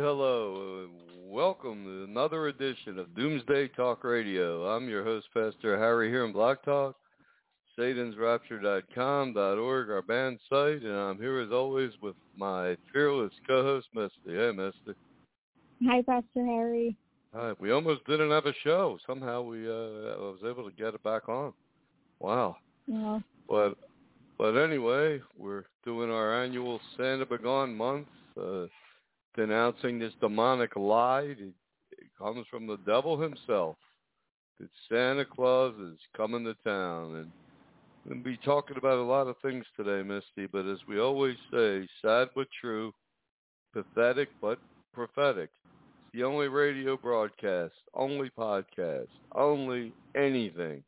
hello. Welcome to another edition of Doomsday Talk Radio. I'm your host, Pastor Harry here in Blog Talk, satansrapture.com.org, our band site, and I'm here as always with my fearless co-host, Misty. Hey, Misty. Hi, Pastor Harry. Hi. We almost didn't have a show. Somehow we uh, I was able to get it back on. Wow. Yeah. But but anyway, we're doing our annual Santa Begone month, uh, denouncing this demonic lie. It, comes from the devil himself. That Santa Claus is coming to town, and we'll be talking about a lot of things today, Misty. But as we always say, sad but true, pathetic but prophetic. It's the only radio broadcast, only podcast, only anything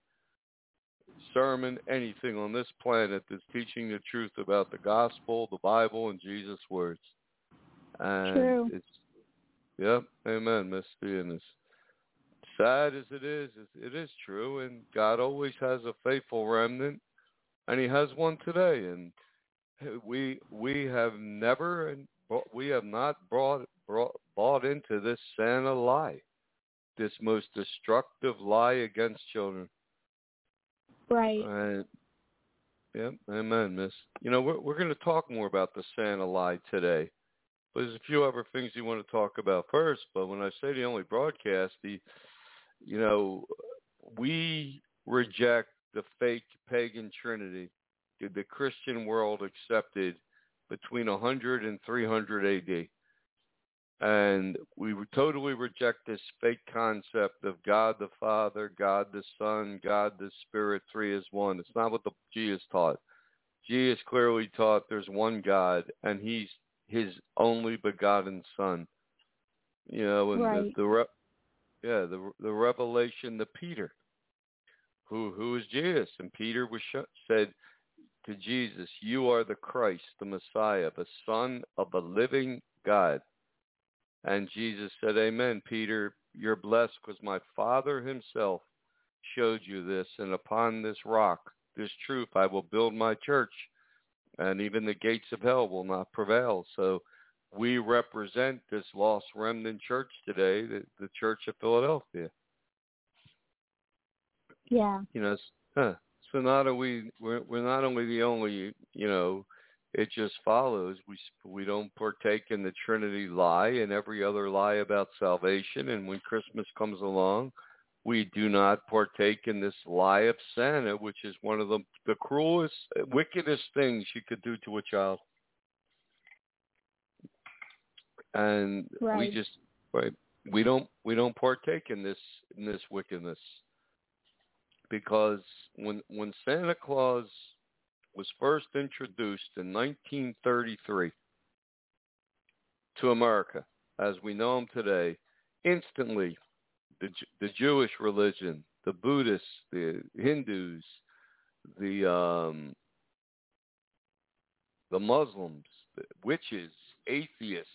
sermon, anything on this planet that's teaching the truth about the gospel, the Bible, and Jesus' words. And True. it's yep, amen, Misty. And as sad as it is, it- it is true. And God always has a faithful remnant, and He has one today. And we we have never and we have not brought brought bought into this Santa lie, this most destructive lie against children. right. Right. Yep. Amen, Miss. You know, we're we're going to talk more about the Santa lie today. There's a few other things you want to talk about first. But when I say the only broadcast, the, you know, we reject the fake pagan trinity that the Christian world accepted between 100 and 300 AD. And we totally reject this fake concept of God the Father, God the Son, God the Spirit, three is one. It's not what the Jesus taught. Jesus clearly taught there's one God, and He's His only begotten Son. You know, and Right. the, the re- yeah, the the revelation to Peter, who who is Jesus, and Peter was sh- said to Jesus, "You are the Christ, the Messiah, the Son of the living God." And Jesus said, Amen, Peter, you're blessed because my Father himself showed you this, and upon this rock, this truth, I will build my church, and even the gates of hell will not prevail. So we represent this lost remnant church today, the, the Church of Philadelphia. Yeah. You know, huh. so not are we we're, we're not only the only, you know, it just follows we we don't partake in the trinity lie and every other lie about salvation and when christmas comes along we do not partake in this lie of santa which is one of the the cruelest wickedest things you could do to a child. And we just right we don't we don't partake in this in this wickedness. Because when when santa claus was first introduced in 1933 to America as we know him today, instantly the, the Jewish religion, the Buddhists, the Hindus, the um, the Muslims, the witches, atheists,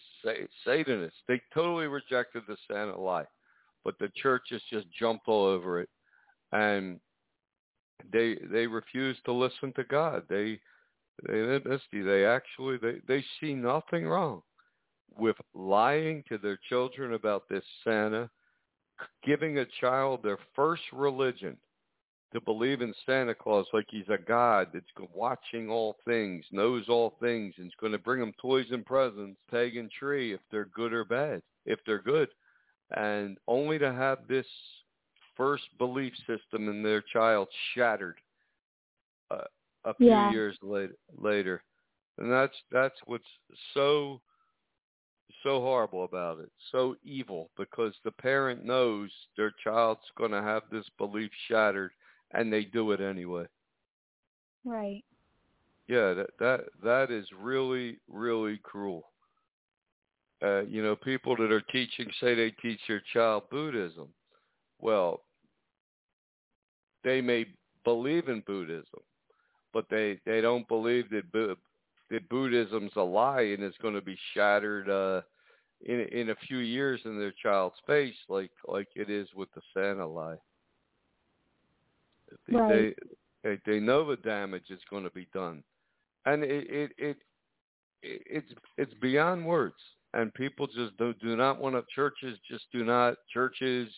Satanists. They totally rejected the Santa lie, but the churches just jumped all over it, and they they refused to listen to God. They they they actually they they see nothing wrong with lying to their children about this Santa, giving a child their first religion to believe in Santa Claus like he's a god that's watching all things, knows all things, and is going to bring them toys and presents, pagan tree if they're good or bad, if they're good, and only to have this first belief system in their child shattered uh, a few yeah. years later. Later, and that's that's what's so so horrible about it, so evil, because the parent knows their child's going to have this belief shattered, and they do it anyway. Right. Yeah, that that that is really really cruel. Uh, you know, people that are teaching say they teach their child Buddhism. Well, they may believe in Buddhism, but they they don't believe that that Buddhism's a lie and it's going to be shattered uh, in in a few years in their child's face, like like it is with the Santa lie. Right. They they know the damage is going to be done, and it it, it it's it's beyond words. And people just do do not want to. Churches just do not. Churches,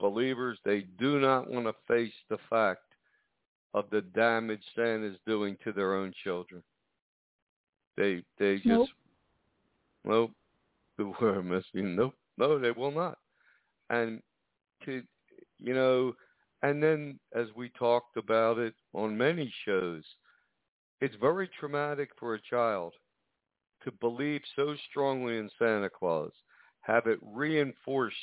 believers, they do not want to face the fact of the damage Santa is doing to their own children. They they just nope. nope. The word missing. Nope. No, they will not. And to you know, and then as we talked about it on many shows, it's very traumatic for a child to believe so strongly in Santa Claus, have it reinforced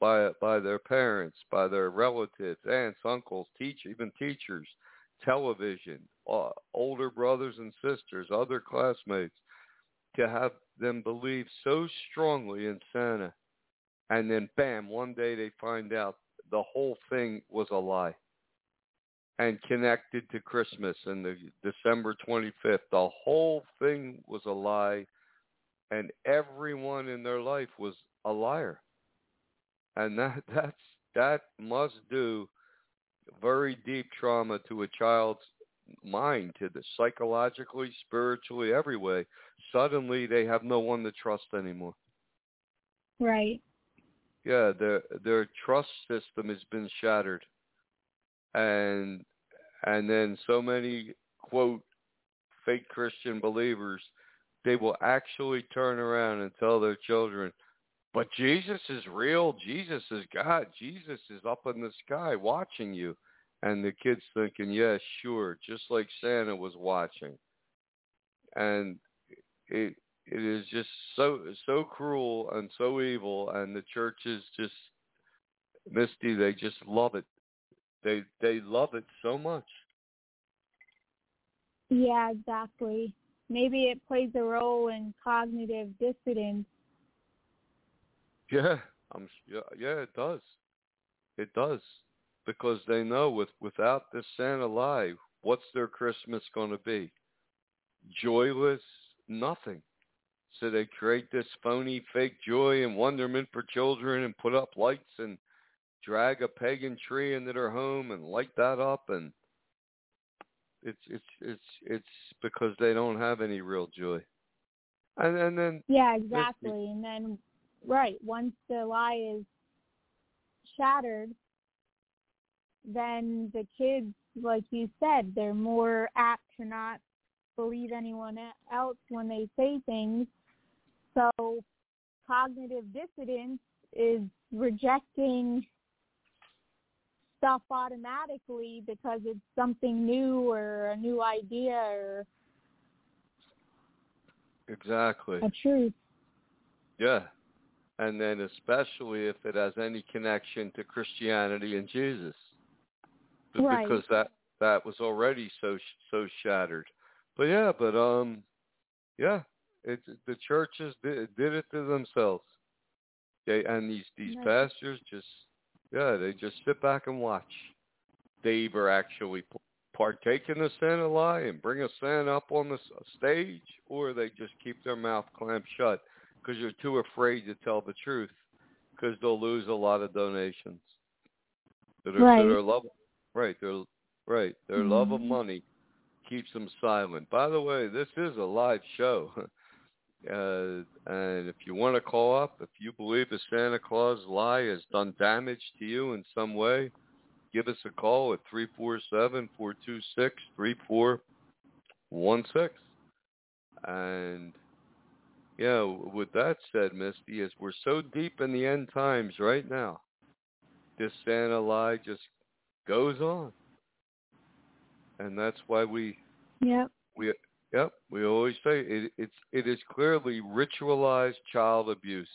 by by their parents, by their relatives, aunts, uncles, teach even teachers, television, uh, older brothers and sisters, other classmates, to have them believe so strongly in Santa, and then bam, one day they find out the whole thing was a lie and connected to Christmas and the December 25th. The whole thing was a lie, and everyone in their life was a liar and that that's that must do very deep trauma to a child's mind to the psychologically spiritually every way suddenly they have no one to trust anymore right yeah their their trust system has been shattered and and then so many quote fake christian believers they will actually turn around and tell their children but Jesus is real. Jesus is God. Jesus is up in the sky watching you. And the kid's thinking, yeah, sure, just like Santa was watching. And it it is just so so cruel and so evil and the churches just Misty, they just love it. They they love it so much. Yeah, exactly. Maybe it plays a role in cognitive dissonance yeah, I'm yeah, yeah, it does. It does because they know with without this Santa lie, what's their Christmas going to be? Joyless, nothing. So they create this phony fake joy and wonderment for children and put up lights and drag a pagan tree into their home and light that up and it's it's it's it's because they don't have any real joy. And and then Yeah, exactly. And then right once the lie is shattered then the kids like you said. They're more apt to not believe anyone else when they say things. So cognitive dissonance is rejecting stuff automatically because it's something new or a new idea or exactly. a truth. Yeah. And then especially if it has any connection to Christianity and Jesus, right. because that that was already so so shattered. But yeah, but um, yeah, it's the churches did, did it to themselves. They and these these right. pastors just Yeah, they just sit back and watch. They either actually partake in the Santa lie and bring a sin up on the stage, or they just keep their mouth clamped shut because they're too afraid to tell the truth because they'll lose a lot of donations. That are, right. That are love, right. Their right. Their mm-hmm. love of money keeps them silent. By the way, this is a live show. Uh, and if you want to call up, if you believe the Santa Claus lie has done damage to you in some way, give us a call at 347-426-3416. And yeah, with that said, Misty, as we're so deep in the end times right now, this Santa lie just goes on. And that's why we yep. we Yep, we always say it, it's it is clearly ritualized child abuse.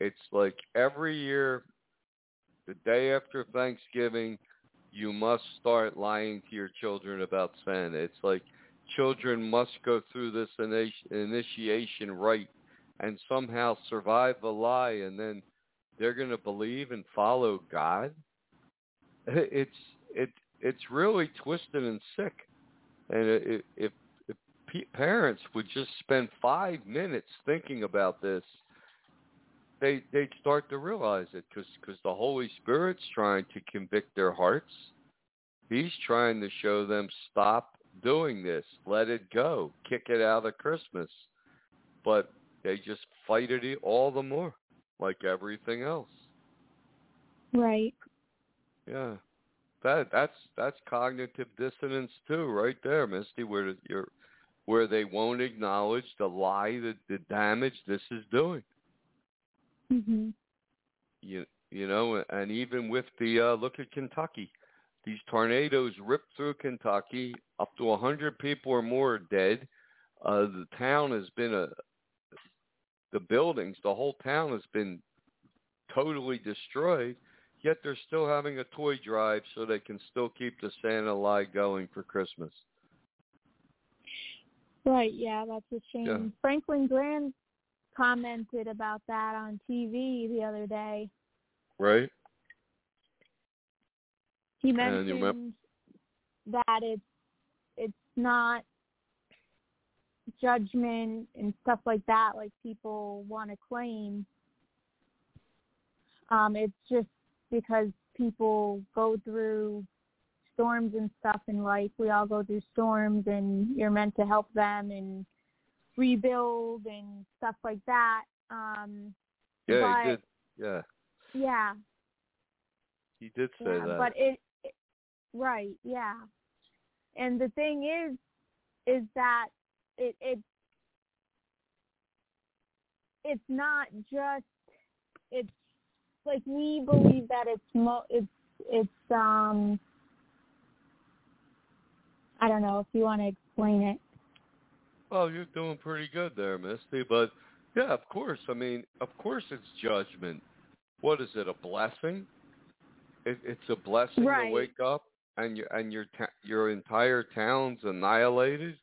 It's like every year, the day after Thanksgiving, you must start lying to your children about Santa. It's like children must go through this initiation rite and somehow survive the lie, and then they're going to believe and follow God. It's it it's really twisted and sick, and it, if parents would just spend five minutes thinking about this, they they'd start to realize it because because the Holy Spirit's trying to convict their hearts. He's trying to show them stop doing this, let it go, kick it out of Christmas. But they just fight it all the more, like everything else. Right. Yeah. That that's that's cognitive dissonance too, right there, Misty. Where you're where they won't acknowledge the lie, the, the damage this is doing. Mm-hmm. You you know, and even with the uh, look at Kentucky, these tornadoes ripped through Kentucky. Up to a hundred people or more are dead. Uh, the town has been a the buildings, the whole town has been totally destroyed. Yet they're still having a toy drive so they can still keep the Santa lie going for Christmas. Right, yeah, that's a shame. Yeah. Franklin Graham commented about that on TV the other day. Right. He mentioned that it's it's not judgment and stuff like that like people want to claim. Um, it's just because people go through storms and stuff in life. We all go through storms, and you're meant to help them and rebuild and stuff like that. Um, yeah, but, he did. Yeah. Yeah. He did say yeah, that. But it, it, right, yeah. And the thing is, is that it it it's not just it's like we believe that it's mo it's it's um I don't know if you want to explain it. Well, you're doing pretty good there, Misty. But yeah, of course. I mean, of course, it's judgment. What is it? A blessing? It, it's a blessing right. to wake up and your and your ta- your entire town's annihilated,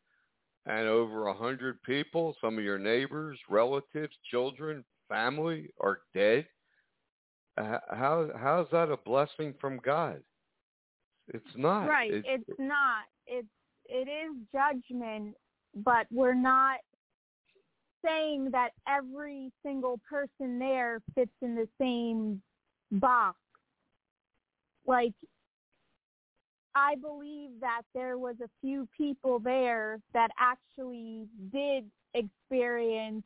and over a hundred people, some of your neighbors, relatives, children, family, are dead. Uh, how how's that a blessing from God? It's not. Right. It's, it's not. It's it is judgment, but we're not saying that every single person there fits in the same box. Like I believe that there was a few people there that actually did experience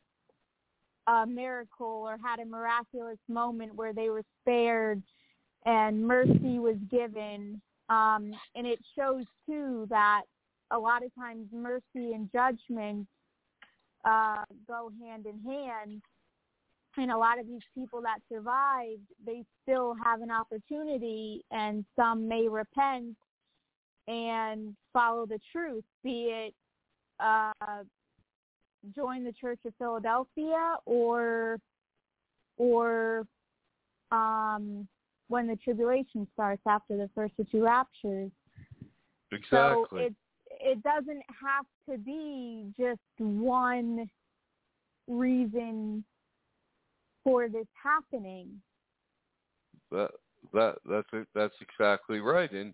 a miracle or had a miraculous moment where they were spared and mercy was given um, and it shows too that a lot of times mercy and judgment uh, go hand in hand. And a lot of these people that survived, they still have an opportunity, and some may repent and follow the truth, be it uh, join the Church of Philadelphia or or um, when the tribulation starts after the first of two raptures. Exactly. So it it doesn't have to be just one reason for this happening. That that that's that's exactly right, and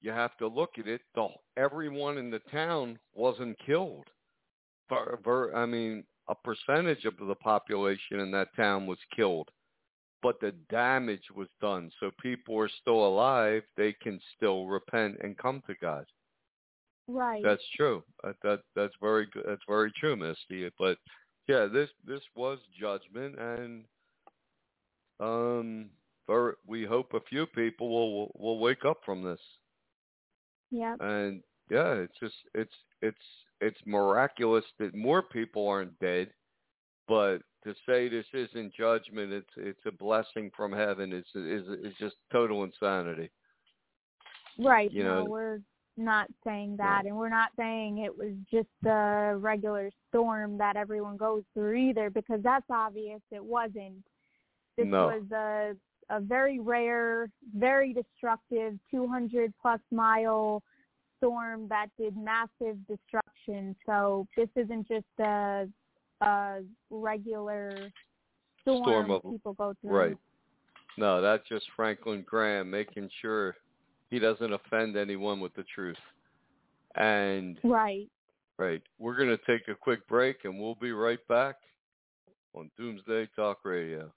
you have to look at it. The everyone in the town wasn't killed. I mean, a percentage of the population in that town was killed, but the damage was done. So people are still alive; they can still repent and come to God. Right. That's true. That, that that's very good. That's very true, Misty. But yeah, this this was judgment, and um, for, we hope a few people will will wake up from this. Yeah. And yeah, it's just it's it's it's miraculous that more people aren't dead, but to say this isn't judgment, it's it's a blessing from heaven. It's is is just total insanity. Right. You no, know- we're not saying that, and we're not saying it was just a regular storm that everyone goes through either, because that's obvious it wasn't. This No. was a a very rare, very destructive, 200 plus mile storm that did massive destruction. So this isn't just a a regular storm, Storm of- people go through. Right. No, that's just Franklin Graham making sure he doesn't offend anyone with the truth. And Right. right, we're going to take a quick break and we'll be right back on Doomsday Talk Radio.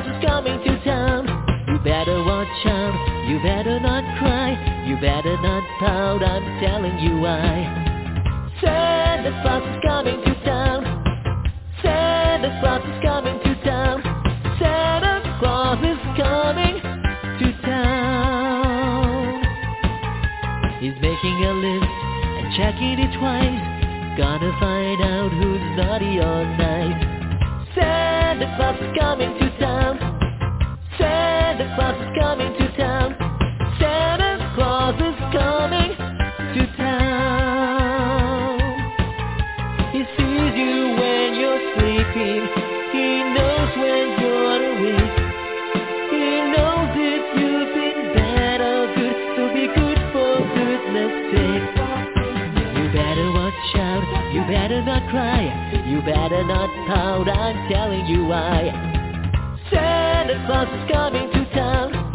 Claus is coming to town. You better watch out. You better not cry. You better not pout. I'm telling you why. Santa Claus is coming to town. Santa Claus is coming to town. Santa Claus is coming to town. He's making a list and checking it twice. Gonna find out who's naughty or nice. Santa Claus is coming to town. Santa Claus is coming to town. Santa Claus is coming to town. He sees you when you're sleeping. He knows when you're awake. He knows if you've been bad or good. So be good for goodness sake. You better watch out. You better not cry. You better not pout. I'm telling you why. Santa Claus is coming to town.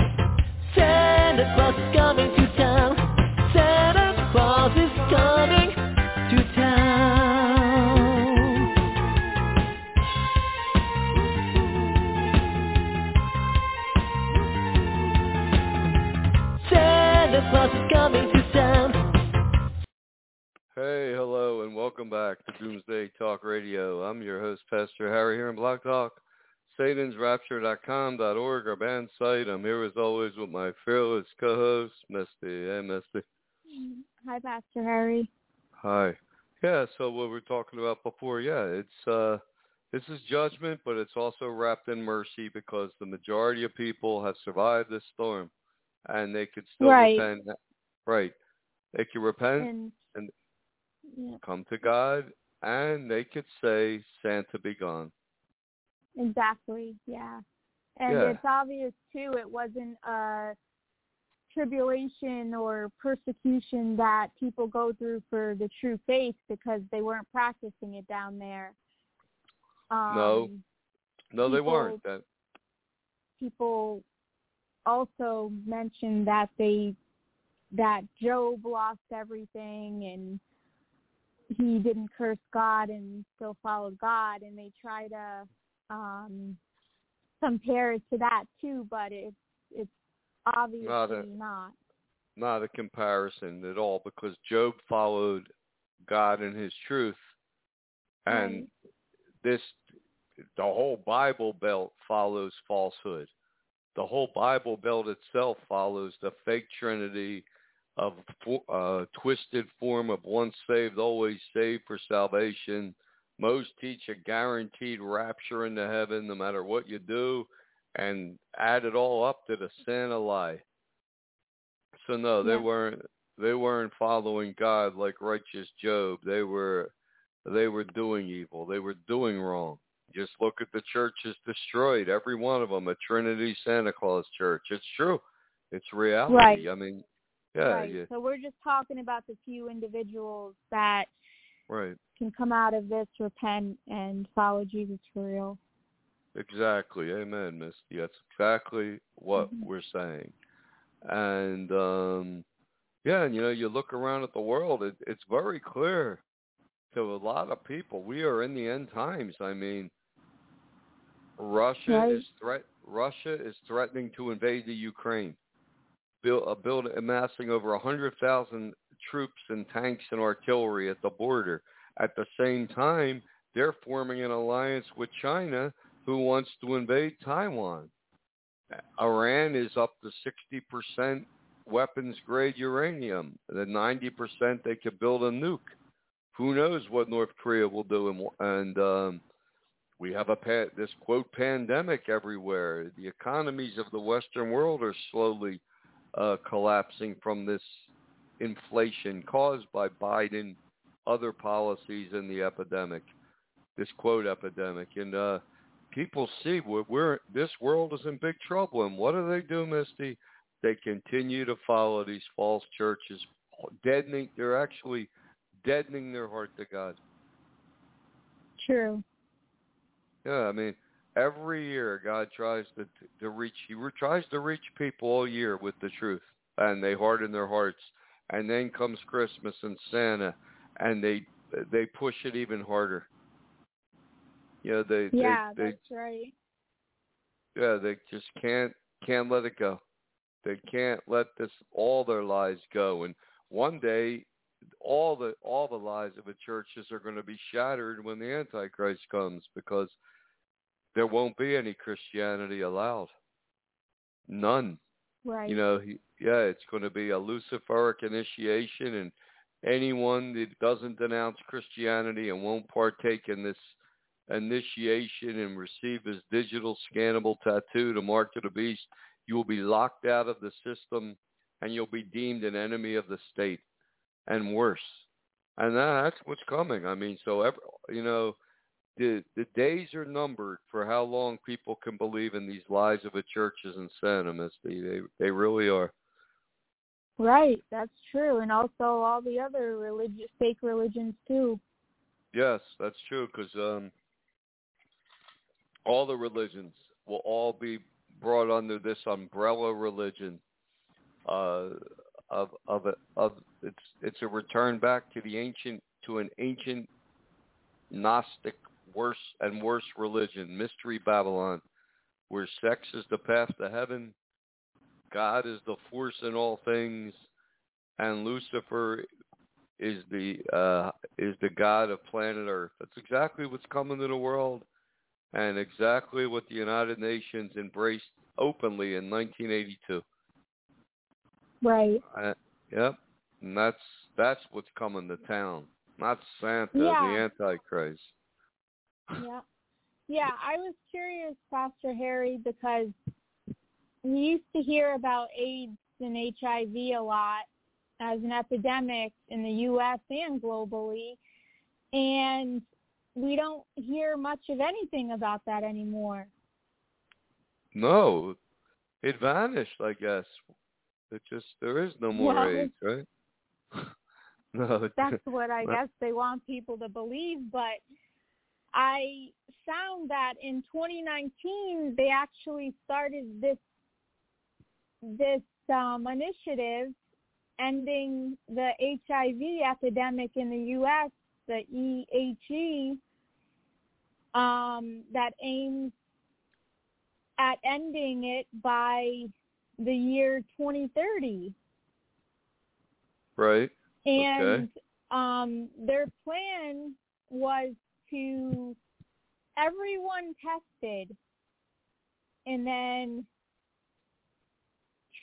satansrapture.com.org, our band site. I'm here as always with my fearless co-host, Misty. Hey, Misty. Hi, Pastor Harry. Hi. Yeah, so what we were talking about before, yeah, it's uh this is judgment, but it's also wrapped in mercy because the majority of people have survived this storm and they could still Right. repent. Right. They could repent, And, and- yeah, come to God, and they could say, Santa be gone. Exactly. Yeah. And Yeah. it's obvious too it wasn't a tribulation or persecution that people go through for the true faith because they weren't practicing it down there. Um, No. No, they weren't. That people also mentioned that they that Job lost everything and he didn't curse God and still followed God and they try to um compare it to that too, but it's it's obviously Not a- not. not a comparison at all because Job followed God and his truth and Right. this the whole Bible belt follows falsehood. The whole Bible belt itself follows the fake trinity of a twisted form of once saved, always saved for salvation. Most teach a guaranteed rapture into heaven no matter what you do and add it all up to the Santa lie. So no, they Yeah. weren't they weren't following God like righteous Job. They were they were doing evil. They were doing wrong. Just look at the churches destroyed, every one of them, a Trinity Santa Claus church. It's true. It's reality. Right. I mean, Yeah, right. yeah, So we're just talking about the few individuals that right. can come out of this, repent, and follow Jesus for real. Exactly. Amen, Misty. That's exactly what Mhm. we're saying. And um yeah, and you know, you look around at the world, it, it's very clear to a lot of people we are in the end times. I mean, Russia Right. is threat Russia is threatening to invade the Ukraine. Build, uh, build amassing over a hundred thousand troops and tanks and artillery at the border. At the same time, they're forming an alliance with China who wants to invade Taiwan. Iran is up to 60% weapons grade uranium. The 90% they could build a nuke. Who knows what North Korea will do? And, and um, we have a pa- this quote pandemic everywhere. The economies of the Western world are slowly uh, collapsing from this inflation caused by Biden, other policies, and the epidemic. This quote epidemic, and uh, people see we're, we're this world is in big trouble. And what do they do, Misty? They continue to follow these false churches, deadening. They're actually deadening their heart to God. True. Yeah, I mean, every year God tries to to reach. He tries to reach people all year with the truth, and they harden their hearts. And then comes Christmas and Santa, and they they push it even harder. You know, they Yeah, they, they that's right. yeah they just can't can't let it go. They can't let this all their lies go. And one day, all the all the lies of the churches are going to be shattered when the Antichrist comes because there won't be any Christianity allowed. None. Right. You know, he, yeah, it's going to be a Luciferic initiation, and anyone that doesn't denounce Christianity and won't partake in this initiation and receive his digital scannable tattoo to mark the beast, you will be locked out of the system, and you'll be deemed an enemy of the state, and worse. And that's what's coming. I mean, so every, you know, the the days are numbered for how long people can believe in these lies of the churches and sentiments. They they, they really are. Right, that's true, and also all the other religious fake religions too. Yes, that's true because um, all the religions will all be brought under this umbrella religion uh, of of a, of it's it's a return back to the ancient to an ancient Gnostic worse and worse religion, mystery Babylon, where sex is the path to heaven, God is the force in all things, and Lucifer is the uh, is the god of planet Earth. That's exactly what's coming to the world, and exactly what the United Nations embraced openly in 1982. Right. Uh, yep, and that's that's what's coming to town, not Santa, Yeah. the Antichrist. Yeah. Yeah, I was curious, Pastor Harry, because we used to hear about AIDS and HIV a lot as an epidemic in the U.S. and globally, and we don't hear much of anything about that anymore. No, it vanished. I guess it just there is no more Well, AIDS, right? no, That's what I guess they want people to believe, but I found that in 2019 they actually started this this um, initiative ending the HIV epidemic in the U.S. The EHE um, that aims at ending it by the year 2030 right. and um their plan was to everyone tested and then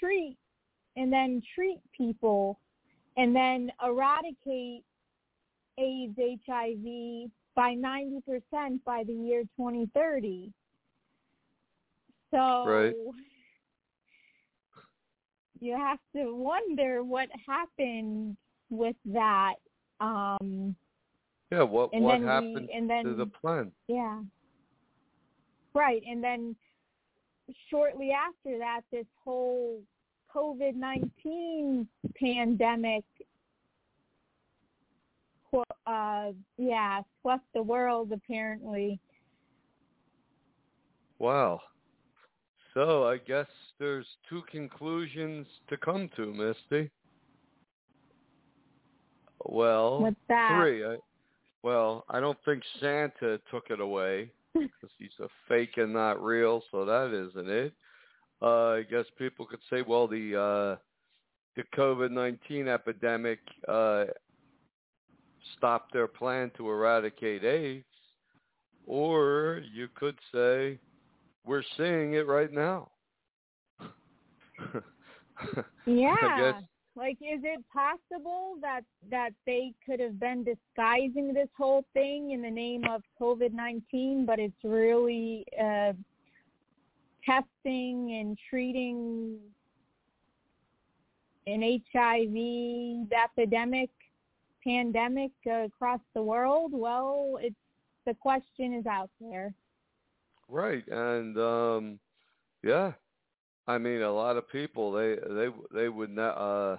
treat and then treat people and then eradicate AIDS HIV by 90% by the year 2030. So Right. you have to wonder what happened with that. Um, Yeah. What and what then happened we, and then to the plan? yeah, right. And then shortly after that, this whole COVID nineteen pandemic, uh, yeah, swept the world apparently. Wow. So I guess there's two conclusions to come to, Misty. Well, What's that? three. I, well, I don't think Santa took it away because he's a fake and not real, so that isn't it. Uh, I guess people could say, well, the uh, the COVID nineteen epidemic uh, stopped their plan to eradicate AIDS, or you could say we're seeing it right now. Yeah. I guess Like, is it possible that that they could have been disguising this whole thing in the name of COVID nineteen, but it's really uh, testing and treating an HIV epidemic, pandemic uh, across the world? Well, it's the question is out there. Right, and um, yeah, I mean, a lot of people they they they would not uh,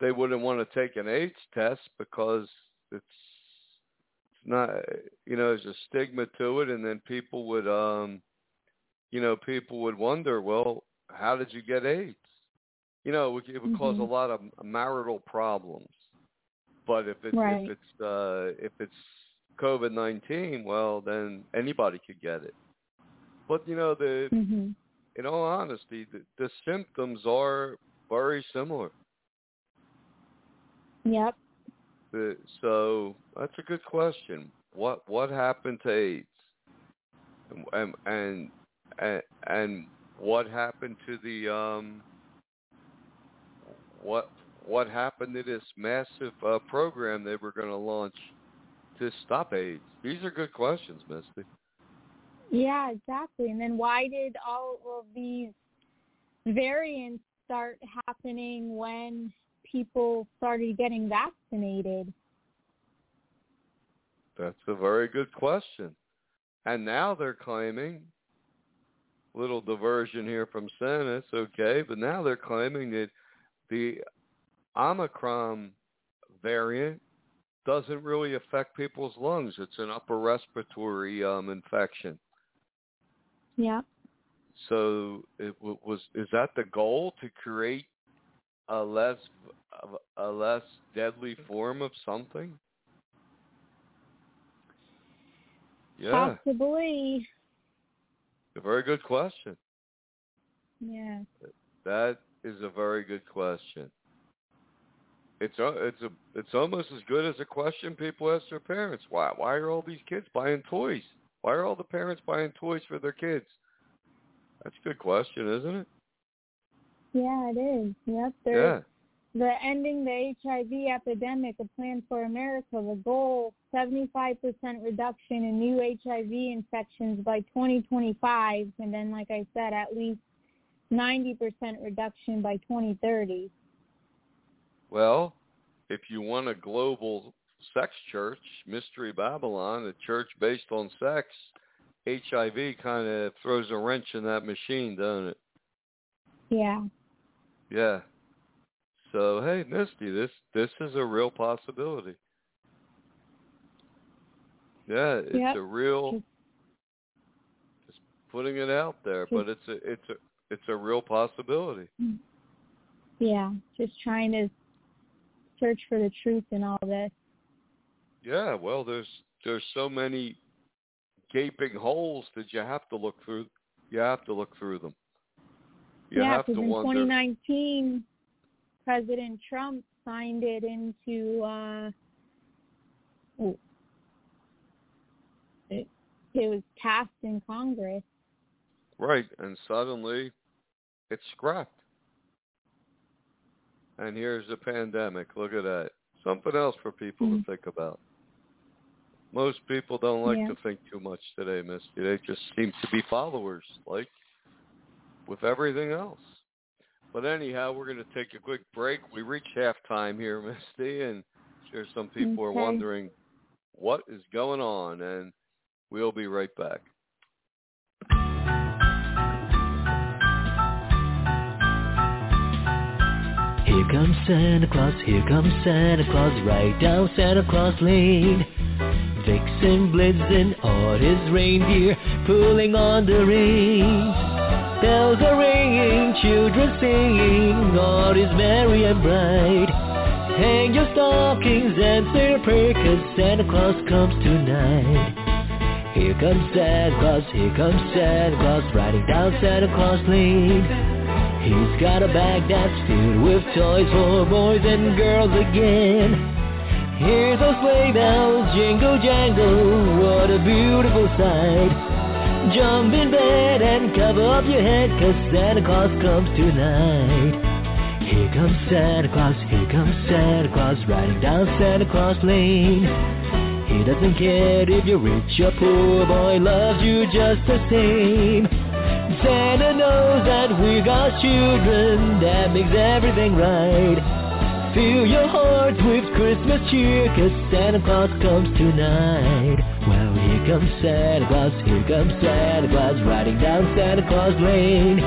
they wouldn't want to take an AIDS test because it's it's not you know there's a stigma to it, and then people would um, you know people would wonder, well, how did you get AIDS? You know, it would, it would cause a Mhm. lot of marital problems. But if it's Right. if it's uh, if it's COVID nineteen, well, then anybody could get it. But you know, the hmm in all honesty, the, the symptoms are very similar. Yep. The, so that's a good question. What what happened to AIDS, and and and, and what happened to the um what what happened to this massive uh, program they were going to launch to stop AIDS? These are good questions, Misty. Yeah, exactly. And then why did all of these variants start happening when people started getting vaccinated? That's a very good question. And now they're claiming, little diversion here from Santa, okay, but now they're claiming that the Omicron variant doesn't really affect people's lungs. It's an upper respiratory um, infection. Yeah. So it w- was is that the goal to create a less a less deadly form of something? Yeah, Possibly. a very good question. Yeah. That is a very good question. It's a, it's a it's almost as good as a question people ask their parents. Why why are all these kids buying toys? Why are all the parents buying toys for their kids? That's a good question, isn't it? Yeah, it is. Yep. Yeah. The ending the HIV epidemic, a plan for America, the goal 75% reduction in new HIV infections by 2025, and then, like I said, at least 90% reduction by 2030. Well, if you want a global sex church, Mystery Babylon, a church based on sex, HIV kind of throws a wrench in that machine, doesn't it? Yeah. Yeah. So hey, Misty, this this is a real possibility. Yeah, it's Yep. a real. Just- Just putting it out there, but it's a it's a it's a real possibility. Mm. Yeah. Just trying to search for the truth in all this. Yeah, well, there's there's so many gaping holes that you have to look through. You have to look through them. You yeah, have to because in wonder. 2019, President Trump signed it into uh, it, it was passed in Congress. Right, and suddenly it's scrapped. And here's the pandemic. Look at that. Something else for people Mhm. to think about. Most people don't like Yeah. to think too much today, Misty. They just seem to be followers, like with everything else. But anyhow, we're going to take a quick break. We reached halftime here, Misty, and sure some people are wondering what is going on, and we'll be right back. Comes Santa Claus, here comes Santa Claus, right down Santa Claus Lane. Vixen Blitzen on his reindeer, pulling on the reins. Bells are ringing, children singing, all is merry and bright. Hang your stockings and say a prayer, cause Santa Claus comes tonight. Here comes Santa Claus, here comes Santa Claus, riding down Santa Claus Lane. He's got a bag that's filled with toys for boys and girls again. Hear those sleigh bells jingle jangle, what a beautiful sight. Jump in bed and cover up your head, cause Santa Claus comes tonight. Here comes Santa Claus, here comes Santa Claus, riding down Santa Claus Lane. He doesn't care if you're rich or poor, boy loves you just the same. Santa knows that we got children, that makes everything right. Fill your hearts with Christmas cheer, cause Santa Claus comes tonight. Well, here comes Santa Claus, here comes Santa Claus, riding down Santa Claus Lane.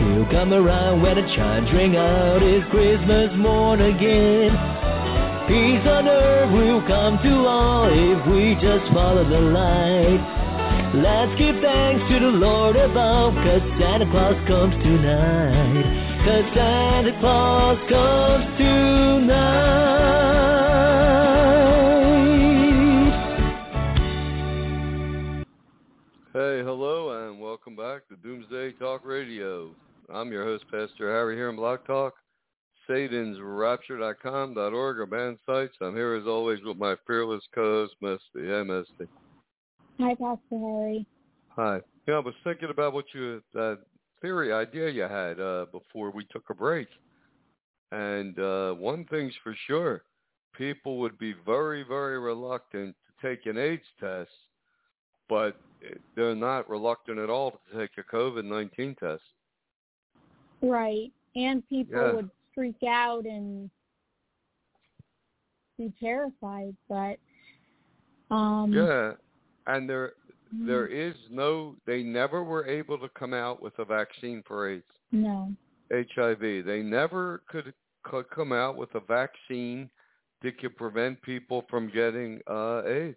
He'll come around when the chimes ring out, it's Christmas morn again. Peace on earth will come to all if we just follow the light. Let's give thanks to the Lord above, cause Santa Claus comes tonight. Cause Santa Claus comes tonight. Hey, hello, and welcome back to Doomsday Talk Radio. I'm your host, Pastor Harry, here in Blog Talk, SatansRapture.com.org, our band sites. I'm here as always with my fearless co-host, Misty. Hey, Misty. Hi, Pastor Harry. Hi. Yeah, I was thinking about what you that theory idea you had uh, before we took a break. And uh, one thing's for sure, people would be very, very reluctant to take an AIDS test, but they're not reluctant at all to take a COVID-19 test. Right. And people Yeah. would freak out and be terrified, but um Yeah, and there mm, there is no. They never were able to come out with a vaccine for AIDS, no. HIV. They never could, could come out with a vaccine that could prevent people from getting uh, AIDS.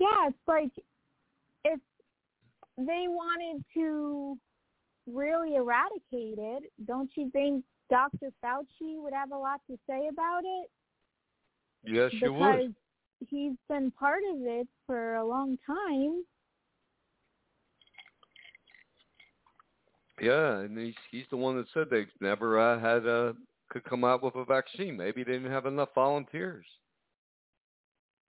Yeah, it's like if they wanted to really eradicate it, don't you think Dr. Fauci would have a lot to say about it? Yes, you would. He's been part of it for a long time. Yeah, and he's he's the one that said they never uh, had a could come out with a vaccine. Maybe they didn't have enough volunteers.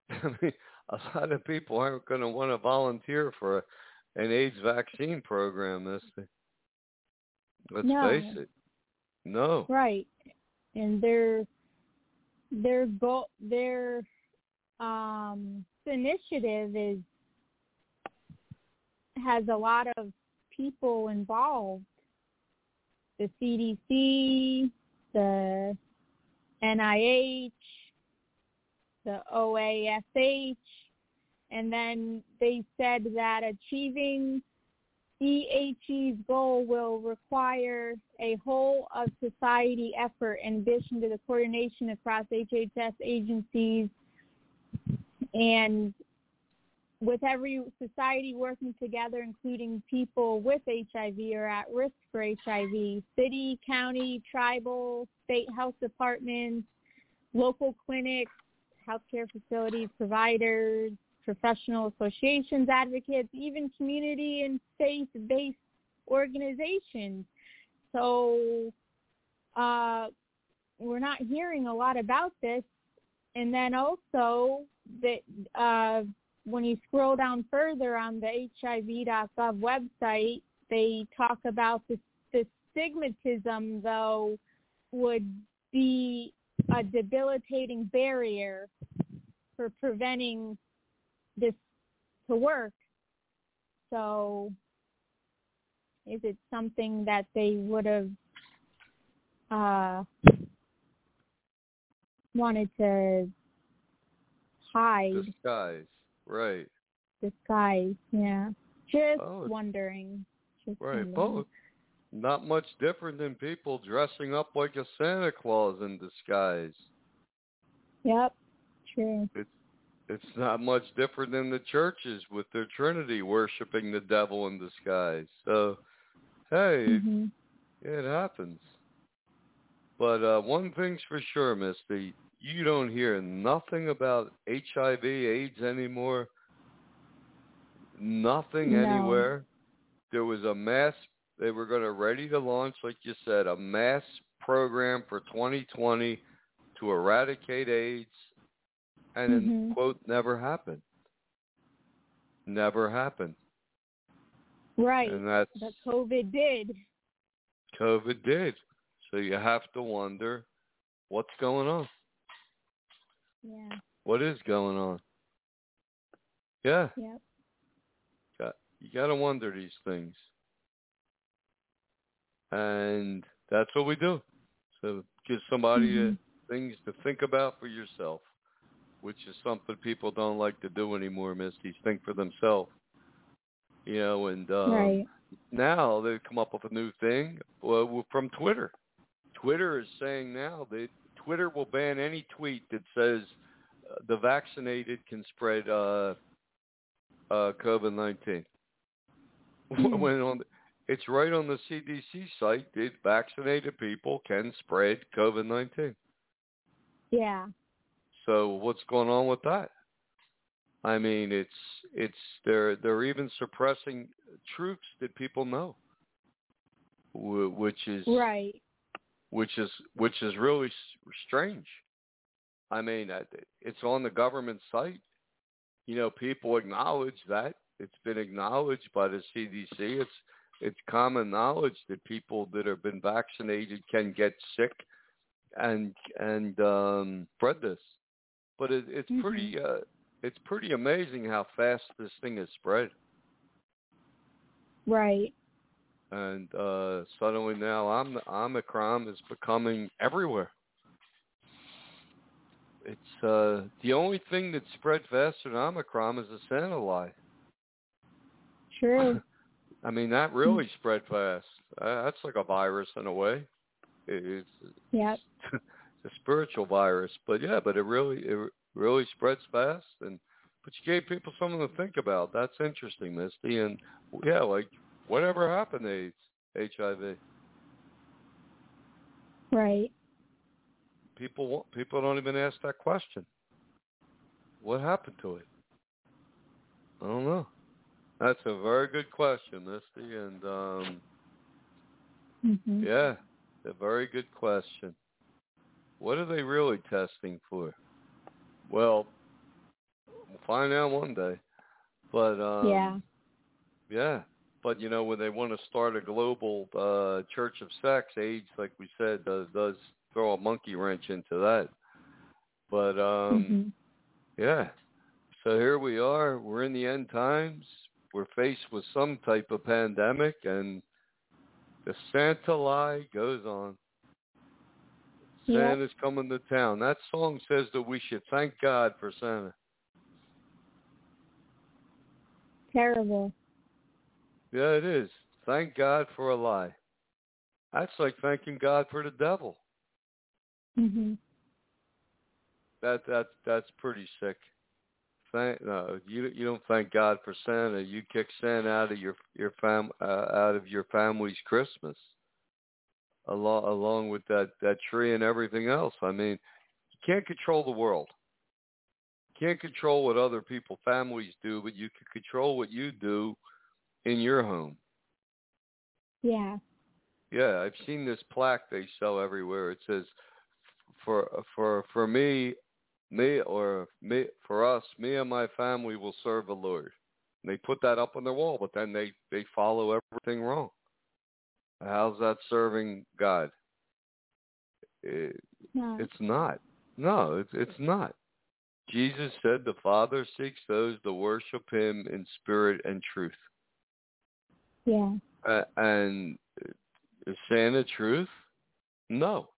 I mean, a lot of people aren't going to want to volunteer for a, an AIDS vaccine program. This, let's No. face it. No. Right. And their their goal their um initiative is has a lot of people involved. The CDC, the NIH, the OASH, and then they said that achieving EHE's goal will require a whole of society effort in addition to the coordination across HHS agencies and with every society working together, including people with HIV or at risk for HIV, city, county, tribal, state health departments, local clinics, healthcare facilities, providers, professional associations, advocates, even community and faith-based organizations. So uh, we're not hearing a lot about this. And then also that uh, when you scroll down further on the HIV.gov website, they talk about the, the stigmatism, though, would be a debilitating barrier for preventing this to work. So is it something that they would have uh, wanted to hide, Disguise. Right. disguise? Yeah. Just Oh, wondering. Just Right. wondering. Not much different than people dressing up like a Santa Claus in disguise. Yep. True. It's it's not much different than the churches with their Trinity worshiping the devil in disguise. So, hey, hmm it happens. But uh, one thing's for sure, Misty, you don't hear nothing about HIV, AIDS anymore. Nothing No. anywhere. There was a mass. They were going to ready to launch, like you said, a mass program for 2020 to eradicate AIDS, and it, Mhm. quote never happened. Never happened, Right. and that's That COVID did. COVID did. So you have to wonder what's going on. Yeah. What is going on? Yeah, Yep. got, you got to wonder these things. And that's what we do. So give somebody uh, Mhm. things to think about for yourself, which is something people don't like to do anymore, Misty. Think for themselves. You know, and um, right. now they've come up with a new thing well, from Twitter. Twitter is saying now that Twitter will ban any tweet that says uh, the vaccinated can spread uh, uh, COVID nineteen. Hmm. when on, it's right on the CDC site that vaccinated people can spread COVID nineteen. Yeah. So what's going on with that? I mean, it's it's they're they're even suppressing truths that people know, which is Right. Which is which is really strange. I mean, it's on the government site. You know, people acknowledge that it's been acknowledged by the CDC. It's it's common knowledge that people that have been vaccinated can get sick and and um, spread this. But it, it's Mhm. pretty uh, it's pretty amazing how fast this thing has spread. Right. And uh, suddenly now Om- Omicron is becoming everywhere. It's uh, the only thing that spread faster than Omicron is the Santa lie. True. I mean, that really spread fast. Uh, that's like a virus in a way. It, it's Yep. it's a spiritual virus, but yeah, but it really it really spreads fast, and but you gave people something to think about. That's interesting, Misty, and yeah, like whatever happened to AIDS, HIV. Right. People people don't even ask that question. What happened to it? I don't know. That's a very good question, Misty, and um, Mhm. yeah, a very good question. What are they really testing for? Well, we'll find out one day. But um, yeah. Yeah, but you know when they want to start a global uh, church of sex, age, like we said, does does throw a monkey wrench into that. But um, Mhm. yeah, so here we are. We're in the end times. We're faced with some type of pandemic, and the Santa lie goes on. Yep. Santa's coming to town. That song says that we should thank God for Santa. Terrible. Yeah, it is. Thank God for a lie. That's like thanking God for the devil. Mhm. That that that's pretty sick. Thank no, you you don't thank God for Santa. You kick Santa out of your your fam uh, out of your family's Christmas, along along with that that tree and everything else. I mean, you can't control the world. You can't control what other people families do, but you can control what you do in your home. Yeah. Yeah, I've seen this plaque they sell everywhere. It says, "For for for me, me or me for us, me and my family will serve the Lord." And they put that up on their wall, but then they they follow everything wrong. How's that serving God? It, No. it's not. No, it's it's not. Jesus said the Father seeks those to worship Him in spirit and truth. Yeah. Uh, and is Santa truth? No.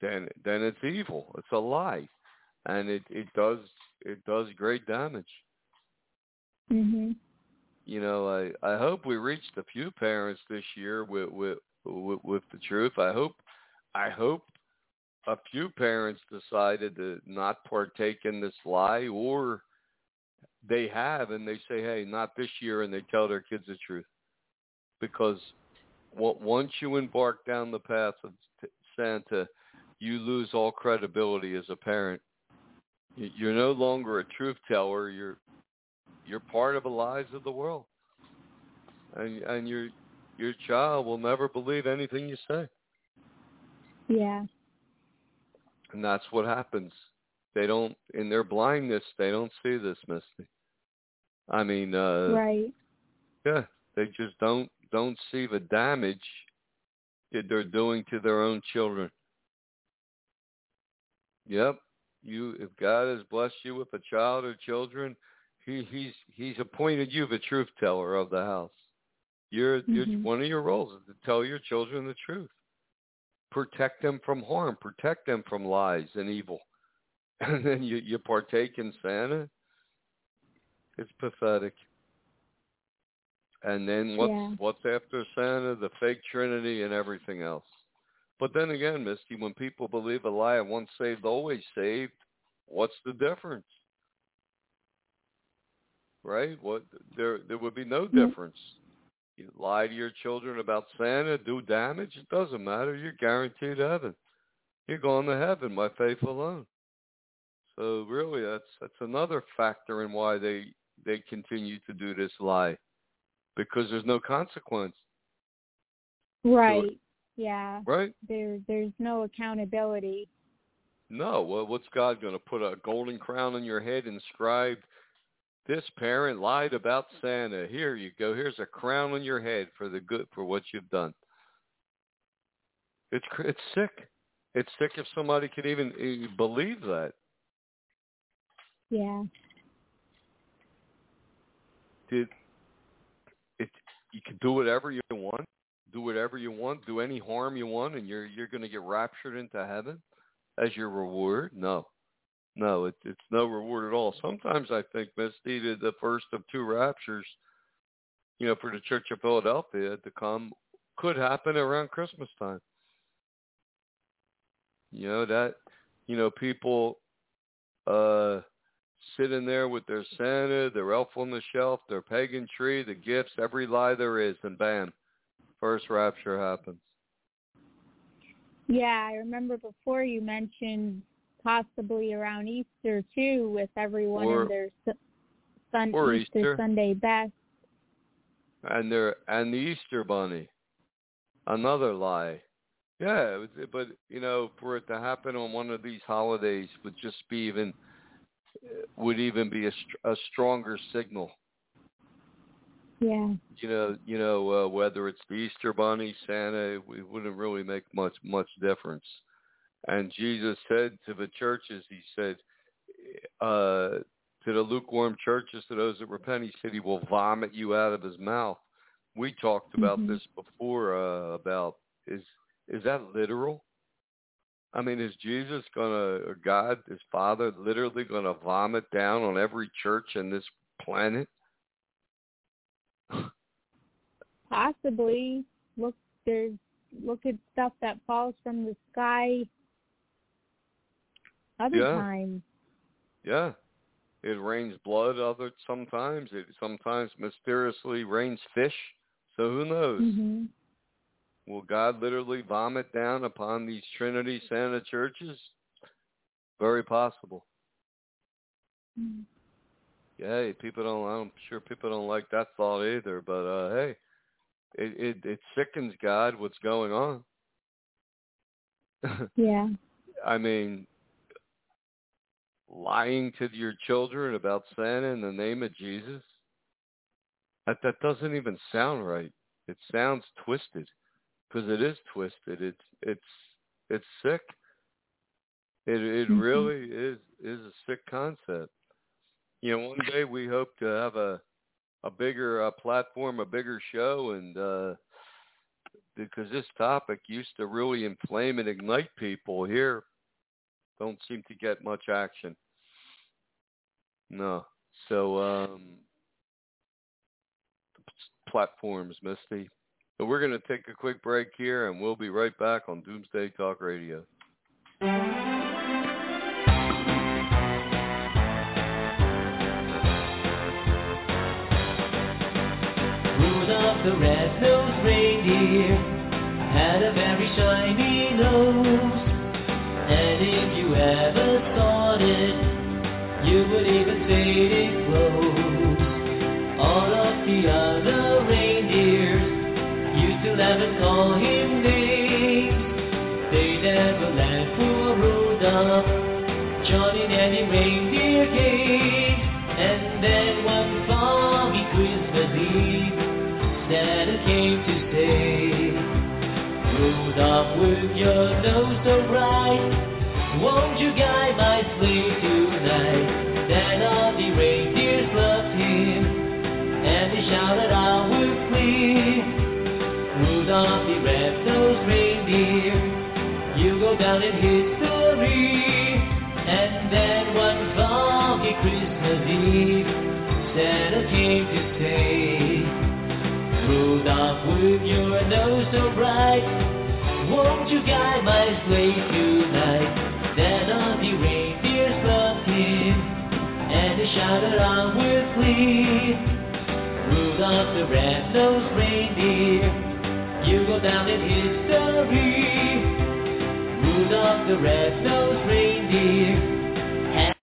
Then then it's evil. It's a lie, and it it does it does great damage. Mhm. you know, I I hope we reached a few parents this year with with with, with the truth. I hope I hope a few parents decided to not partake in this lie or they have and they say, "Hey, not this year," and they tell their kids the truth. Because once you embark down the path of Santa, you lose all credibility as a parent. You're no longer a truth teller. You're you're part of the lies of the world, and and your your child will never believe anything you say. Yeah. And that's what happens. They don't, in their blindness, they don't see this, Misty. I mean, uh, right. Yeah, they just don't don't see the damage that they're doing to their own children. Yep, you if God has blessed you with a child or children, he he's he's appointed you the truth teller of the house. You're, mm-hmm. you're one of your roles is to tell your children the truth. Protect them from harm, protect them from lies and evil. And then you, you partake in Santa. It's pathetic. And then what's yeah. what's after Santa? The fake Trinity and everything else. But then again, Misty, when people believe a lie once saved, always saved, what's the difference? Right? What there there would be no mm-hmm. difference. You lie to your children about Santa, do damage, it doesn't matter. You're guaranteed heaven. You're going to heaven by faith alone. So really that's that's another factor in why they they continue to do this lie. Because there's no consequence. Right. Yeah. Right? There there's no accountability. No. Well what's God gonna put a golden crown on your head inscribed this parent lied about Santa. Here you go. Here's a crown on your head for the good for what you've done. It's it's sick. It's sick if somebody could even eh, believe that. Yeah. Did? You can do whatever you want. Do whatever you want. Do any harm you want, and you're you're going to get raptured into heaven as your reward. No. No, it, it's no reward at all. Sometimes I think Misty did the first of two raptures, you know, for the Church of Philadelphia to come could happen around Christmas time. You know that, you know, people uh sitting there with their Santa, their elf on the shelf, their pagan tree, the gifts, every lie there is, and bam, first rapture happens. Yeah, I remember before you mentioned possibly around Easter too, with everyone or, in their sun, or Easter, Easter Sunday best. And their and the Easter bunny, another lie. Yeah, but you know, for it to happen on one of these holidays would just be even would even be a, a stronger signal. Yeah. You know, you know uh, whether it's the Easter bunny, Santa, it wouldn't really make much much difference. And Jesus said to the churches, he said, uh, to the lukewarm churches, to those that repent, he said he will vomit you out of his mouth. We talked about mm-hmm. this before uh, about is is that literal? I mean, is Jesus gonna God, his Father, literally gonna vomit down on every church in this planet? Possibly. Look, there's look at stuff that falls from the sky other yeah. times. Yeah. It rains blood other sometimes. It sometimes mysteriously rains fish. So who knows? Mm-hmm. Will God literally vomit down upon these Trinity Santa churches? Very possible. Mm-hmm. Yeah, people don't. I'm sure people don't like that thought either. But uh hey, it it, it sickens God what's going on. yeah. I mean, lying to your children about Santa in the name of Jesus? That that doesn't even sound right. It sounds twisted because it is twisted. It's it's it's sick. It it mm-hmm. really is is a sick concept. You know, one day we hope to have a a bigger uh, platform, a bigger show, and uh, because this topic used to really inflame and ignite people here, don't seem to get much action. No. So um platforms, Misty. So we're going to take a quick break here, and we'll be right back on Doomsday Talk Radio. Rudolph the red-nosed call him names. They never laughed for Rudolph, joining any reindeer game. And then one foggy Christmas Eve, Santa came to say, Rudolph, with your nose so bright, won't you guide my red-nosed reindeer, you go down in history. And then one foggy Christmas Eve, Santa came to say, Rudolph, with your nose so bright, won't you guide my sleigh tonight? Then all the reindeers loved him, and they shouted on with glee. Rudolph the red-nosed reindeer, you go down in history. Rudolph the red-nosed reindeer.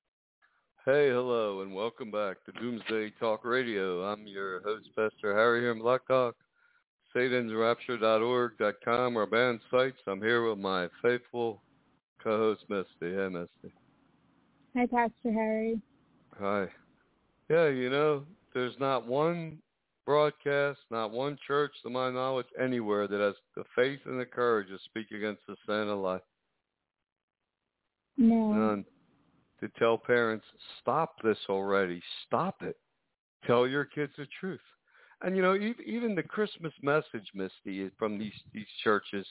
Hey, hello, and welcome back to Doomsday Talk Radio. I'm your host, Pastor Harry here in Blog Talk, satansrapture.org.com, our band sites. I'm here with my faithful co-host, Misty. Hey, Misty. Hi, Pastor Harry. Hi. Yeah, you know, there's not one broadcast, not one church, to my knowledge, anywhere that has the faith and the courage to speak against the Santa lie. No. None. To tell parents, stop this already. Stop it. Tell your kids the truth. And you know, even, even the Christmas message, Misty, from these these churches,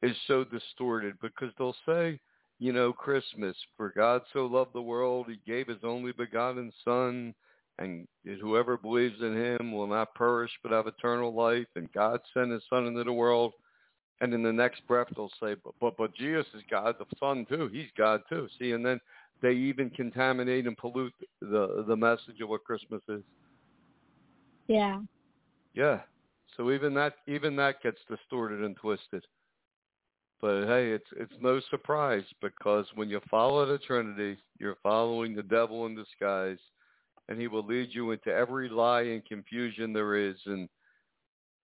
is so distorted because they'll say, you know, Christmas, for God so loved the world, He gave His only begotten Son, and whoever believes in Him will not perish but have eternal life. And God sent His Son into the world. And in the next breath, they'll say, but but, but Jesus is God the Son too. He's God too. See, and then they even contaminate and pollute the the message of what Christmas is. Yeah. Yeah. So even that even that gets distorted and twisted. But hey, it's it's no surprise because when you follow the Trinity, you're following the devil in disguise, and he will lead you into every lie and confusion there is, and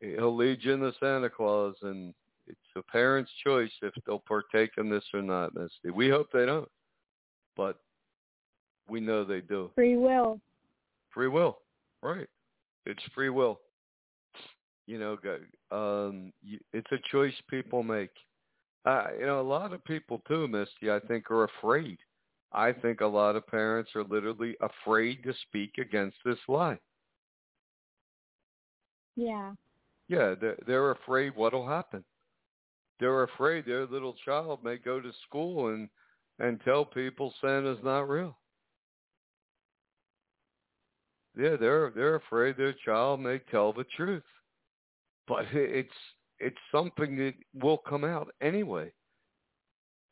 he'll lead you into Santa Claus, and it's a parent's choice if they'll partake in this or not, Misty. We hope they don't, but we know they do. Free will. Free will, right? It's free will. You know, um, it's a choice people make. Uh, you know, a lot of people too, Misty, I think are afraid. I think a lot of parents are literally afraid to speak against this lie. Yeah. Yeah, they're, they're afraid what'll happen. They're afraid their little child may go to school and and tell people Santa's not real. Yeah, they're they're afraid their child may tell the truth, but it's it's something that will come out anyway.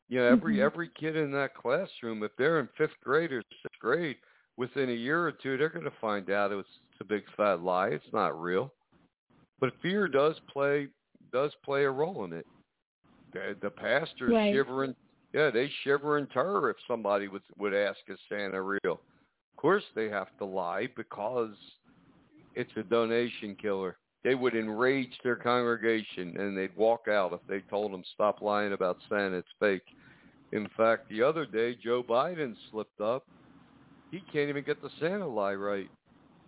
You know, every mm-hmm. every kid in that classroom, if they're in fifth grade or sixth grade, within a year or two, they're going to find out it's, a big fat lie. It's not real. But fear does play does play a role in it. The, the pastors right. shiver in yeah, they shiver in terror if somebody would would ask is Santa real. Of course, they have to lie because it's a donation killer. They would enrage their congregation and they'd walk out if they told them stop lying about Santa. It's fake. In fact, the other day, Joe Biden slipped up. He can't even get the Santa lie right.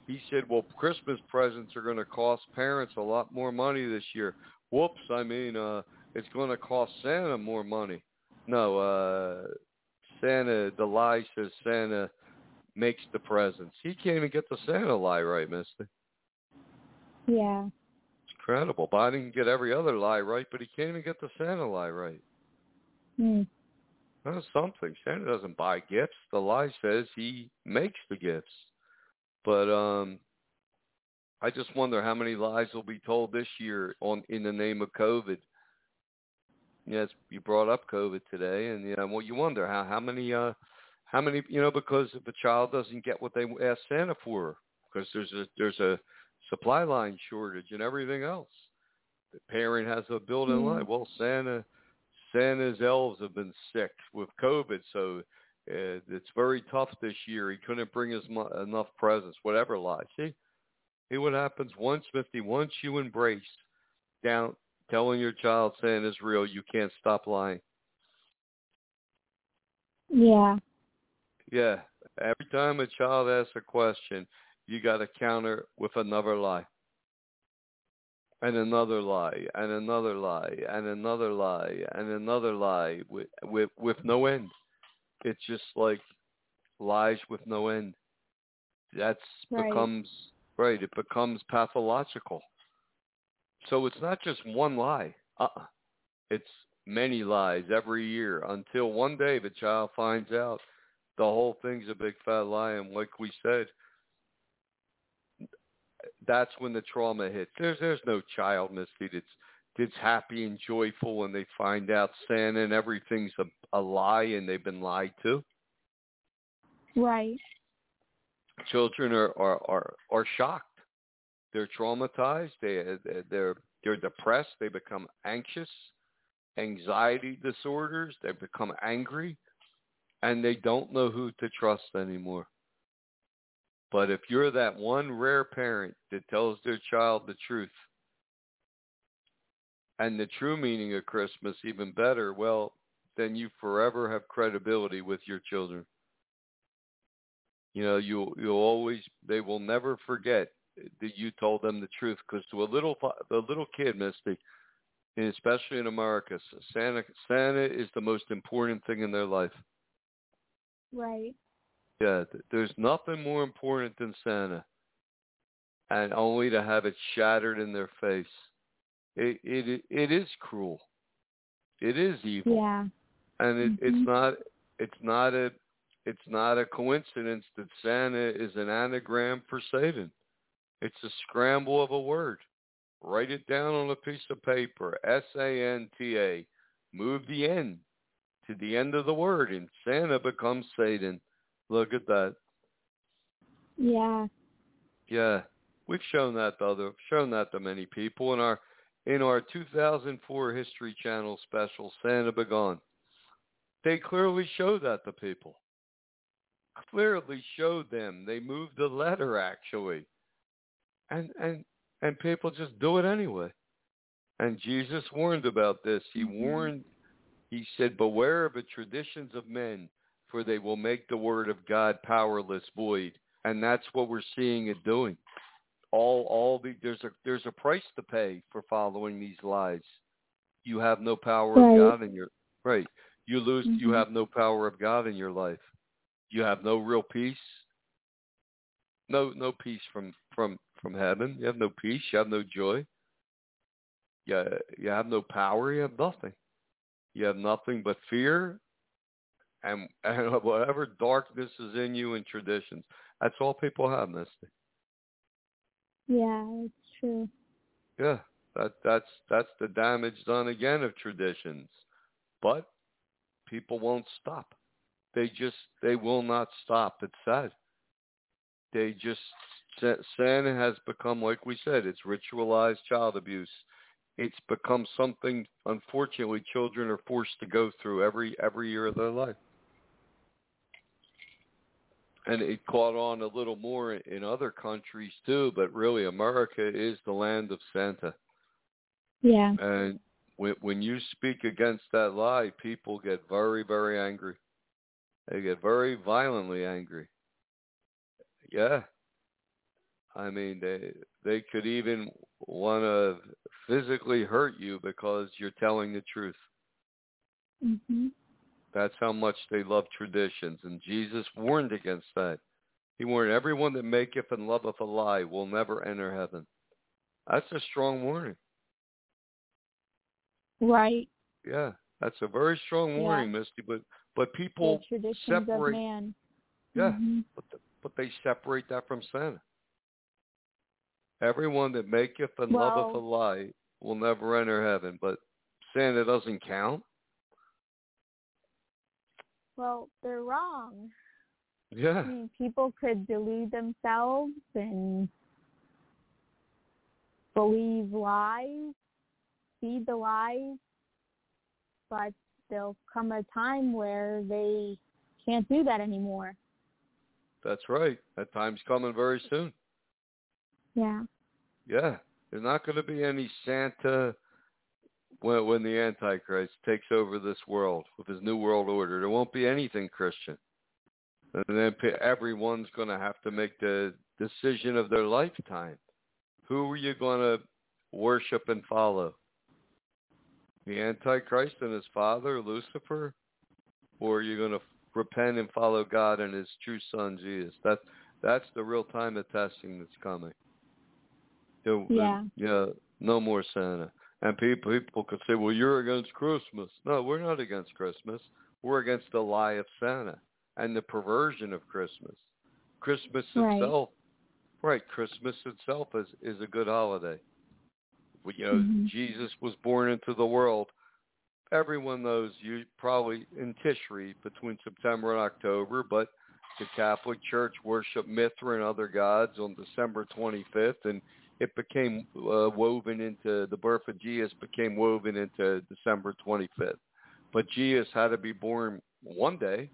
He said, well, Christmas presents are going to cost parents a lot more money this year. Whoops, I mean, uh, it's going to cost Santa more money. No, uh, Santa, the lie says Santa makes the presents. He can't even get the Santa lie right, mister. Yeah. It's incredible. Biden can get every other lie right, but he can't even get the Santa lie right. Hmm. That's something. Santa doesn't buy gifts. The lie says he makes the gifts. But um I just wonder how many lies will be told this year on in the name of COVID. Yes, you brought up COVID today, and you know, well, you wonder how how many uh how many you know because if a child doesn't get what they ask Santa for because there's a there's a supply line shortage and everything else. The parent has a built-in Yeah. lie. Well, Santa Santa's elves have been sick with COVID, so uh, it's very tough this year. He couldn't bring us mu- enough presents. Whatever lie. See, see what happens once, Misty. Once you embrace down telling your child Santa's real, you can't stop lying. Yeah. Yeah. Every time a child asks a question, you got to counter with another lie. And another lie, and another lie, and another lie, and another lie with with with no end. It's just like lies with no end. That's Right. becomes right. It becomes pathological. So it's not just one lie. Uh-uh. It's many lies every year until one day the child finds out the whole thing's a big fat lie. And like we said, that's when the trauma hits. There's there's no child, Misty, that's that's happy and joyful when they find out Santa and everything's a, a lie and they've been lied to. Right. Children are are are, are shocked. They're traumatized. They they're they're depressed. They become anxious, anxiety disorders. They become angry, and they don't know who to trust anymore. But if you're that one rare parent that tells their child the truth and the true meaning of Christmas even better, well, then you forever have credibility with your children. You know, you you'll always they will never forget that you told them the truth because to a little a little kid, Misty, and especially in America, Santa Santa is the most important thing in their life. Right. Yeah, there's nothing more important than Santa, and only to have it shattered in their face. It it it is cruel. It is evil, Yeah. and it, it's Mhm. not it's not a it's not a coincidence that Santa is an anagram for Satan. It's a scramble of a word. Write it down on a piece of paper. S A N T A. Move the N to the end of the word, and Santa becomes Satan. Look at that. Yeah. Yeah, we've shown that to other, shown that to many people in our in our 2004 History Channel special, Santa Begone. They clearly showed that to people. Clearly showed them. They moved the letter actually, and and and people just do it anyway. And Jesus warned about this. He Mhm. warned. He said, "Beware of the traditions of men, for they will make the word of God powerless, void." And that's what we're seeing it doing all all the there's a there's a price to pay for following these lies. You have no power Right. of God in your right. You lose you Mhm. have no power of God in your life. You have no real peace. No no peace from from from heaven. You have no peace, you have no joy. Yeah, you have no power, you have nothing. You have nothing but fear and and whatever darkness is in you and traditions. That's all people have, Misty. Yeah, it's true. Yeah, that that's that's the damage done again of traditions. But people won't stop. They just they will not stop. It's sad. They just Santa has become like we said, it's ritualized child abuse. It's become something unfortunately children are forced to go through every every year of their life. And it caught on a little more in other countries too, but really America is the land of Santa. Yeah. And when when you speak against that lie, people get very, very angry. They get very violently angry. Yeah. I mean, they they could even want to physically hurt you because you're telling the truth. Mhm. That's how much they love traditions, and Jesus warned against that. He warned everyone that maketh and loveth a lie will never enter heaven. That's a strong warning. Right. Yeah, that's a very strong Yeah. warning, Misty. But but people separate. man. Yeah, Mhm. but the, but they separate that from Santa. Everyone that maketh and Well- loveth a lie will never enter heaven. But Santa doesn't count. Well, they're wrong. Yeah. I mean, people could delude themselves and believe lies, feed the lies, but there'll come a time where they can't do that anymore. that's right. That time's coming very soon. Yeah. Yeah, there's not going to be any Santa when when the Antichrist takes over this world with his new world order. There won't be anything Christian, and then pe- everyone's going to have to make the decision of their lifetime. Who are you going to worship and follow? The Antichrist and his father Lucifer, or are you going to repent and follow God and His true Son Jesus? That's, that's the real time of testing that's coming. Yeah. yeah, no more Santa. And people people could say, "Well, you're against Christmas." No, we're not against Christmas. We're against the lie of Santa and the perversion of Christmas. Christmas Right. itself, right? Christmas itself is is a good holiday. You know, Mhm. Jesus was born into the world. Everyone knows you probably in Tishri between September and October, but the Catholic Church worshiped Mithra and other gods on December 25th, and it became uh, woven into the birth of Jesus became woven into December 25th. But Jesus had to be born one day,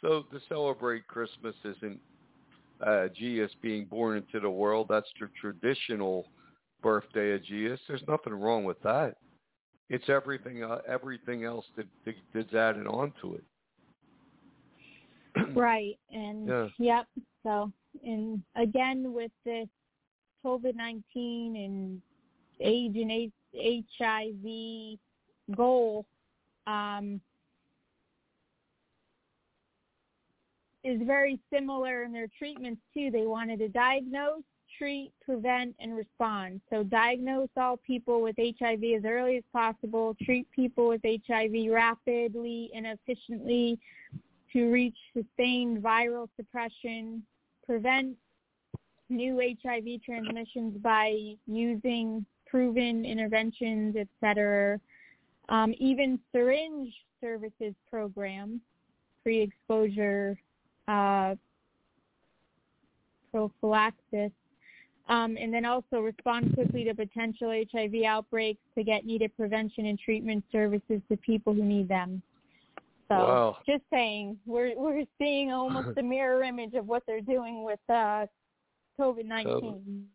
so to celebrate Christmas isn't uh, Jesus being born into the world. That's the traditional birthday of Jesus. There's nothing wrong with that. It's everything uh, everything else that, that that's added on to it. Right. And Yeah. yep. So and again with this COVID nineteen and AIDS and HIV goal, um, is very similar in their treatments too. They wanted to diagnose, treat, prevent, and respond. So diagnose all people with HIV as early as possible, treat people with HIV rapidly and efficiently to reach sustained viral suppression, prevent new HIV transmissions by using proven interventions, et cetera. Um, even syringe services program, pre-exposure uh, prophylaxis, um, and then also respond quickly to potential HIV outbreaks to get needed prevention and treatment services to people who need them. So Wow. just saying, we're we're seeing almost a mirror image of what they're doing with uh, COVID nineteen.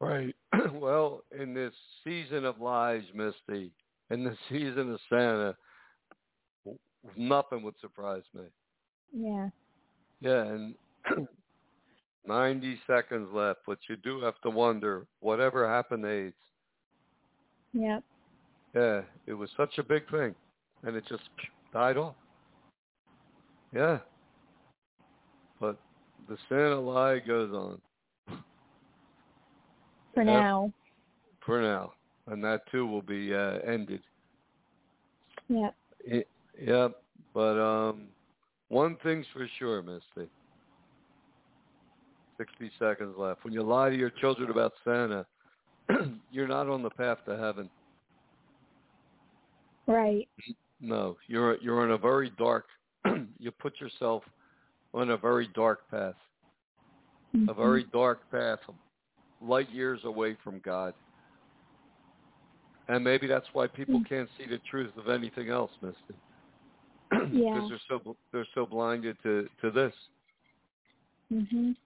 Right. well, in this season of lies, Misty, in the season of Santa, nothing would surprise me. Yeah. Yeah, and 90 seconds left, but you do have to wonder whatever happened to AIDS. Yep. Yeah, it was such a big thing, and it just died off. Yeah. But the Santa lie goes on For Yep. now. for now, and that too will be uh, ended. Yep. Y- Yep, but um, one thing's for sure, Misty. Sixty seconds left. When you lie to your children about Santa, you're not on the path to heaven. Right. No, you're you're on a very dark. you put yourself on a very dark path, a very dark path, light years away from God. And maybe that's why people Mm. can't see the truth of anything else, Misty. Yeah. Because they're so they're so blinded to to this. Mhm.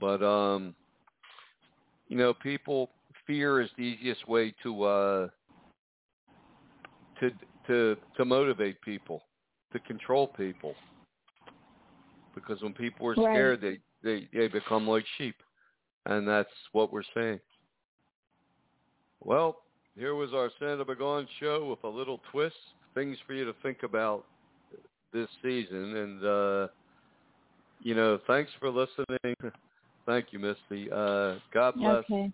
But um, you know, people fear is the easiest way to uh to to to motivate people, to control people. Because when people are Right. scared, they they they become like sheep, and that's what we're saying. Well, here was our Santa Begone show with a little twist, things for you to think about this season, and uh, you know, thanks for listening. Thank you, Misty. Uh, God bless. Okay.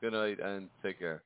Good night and take care.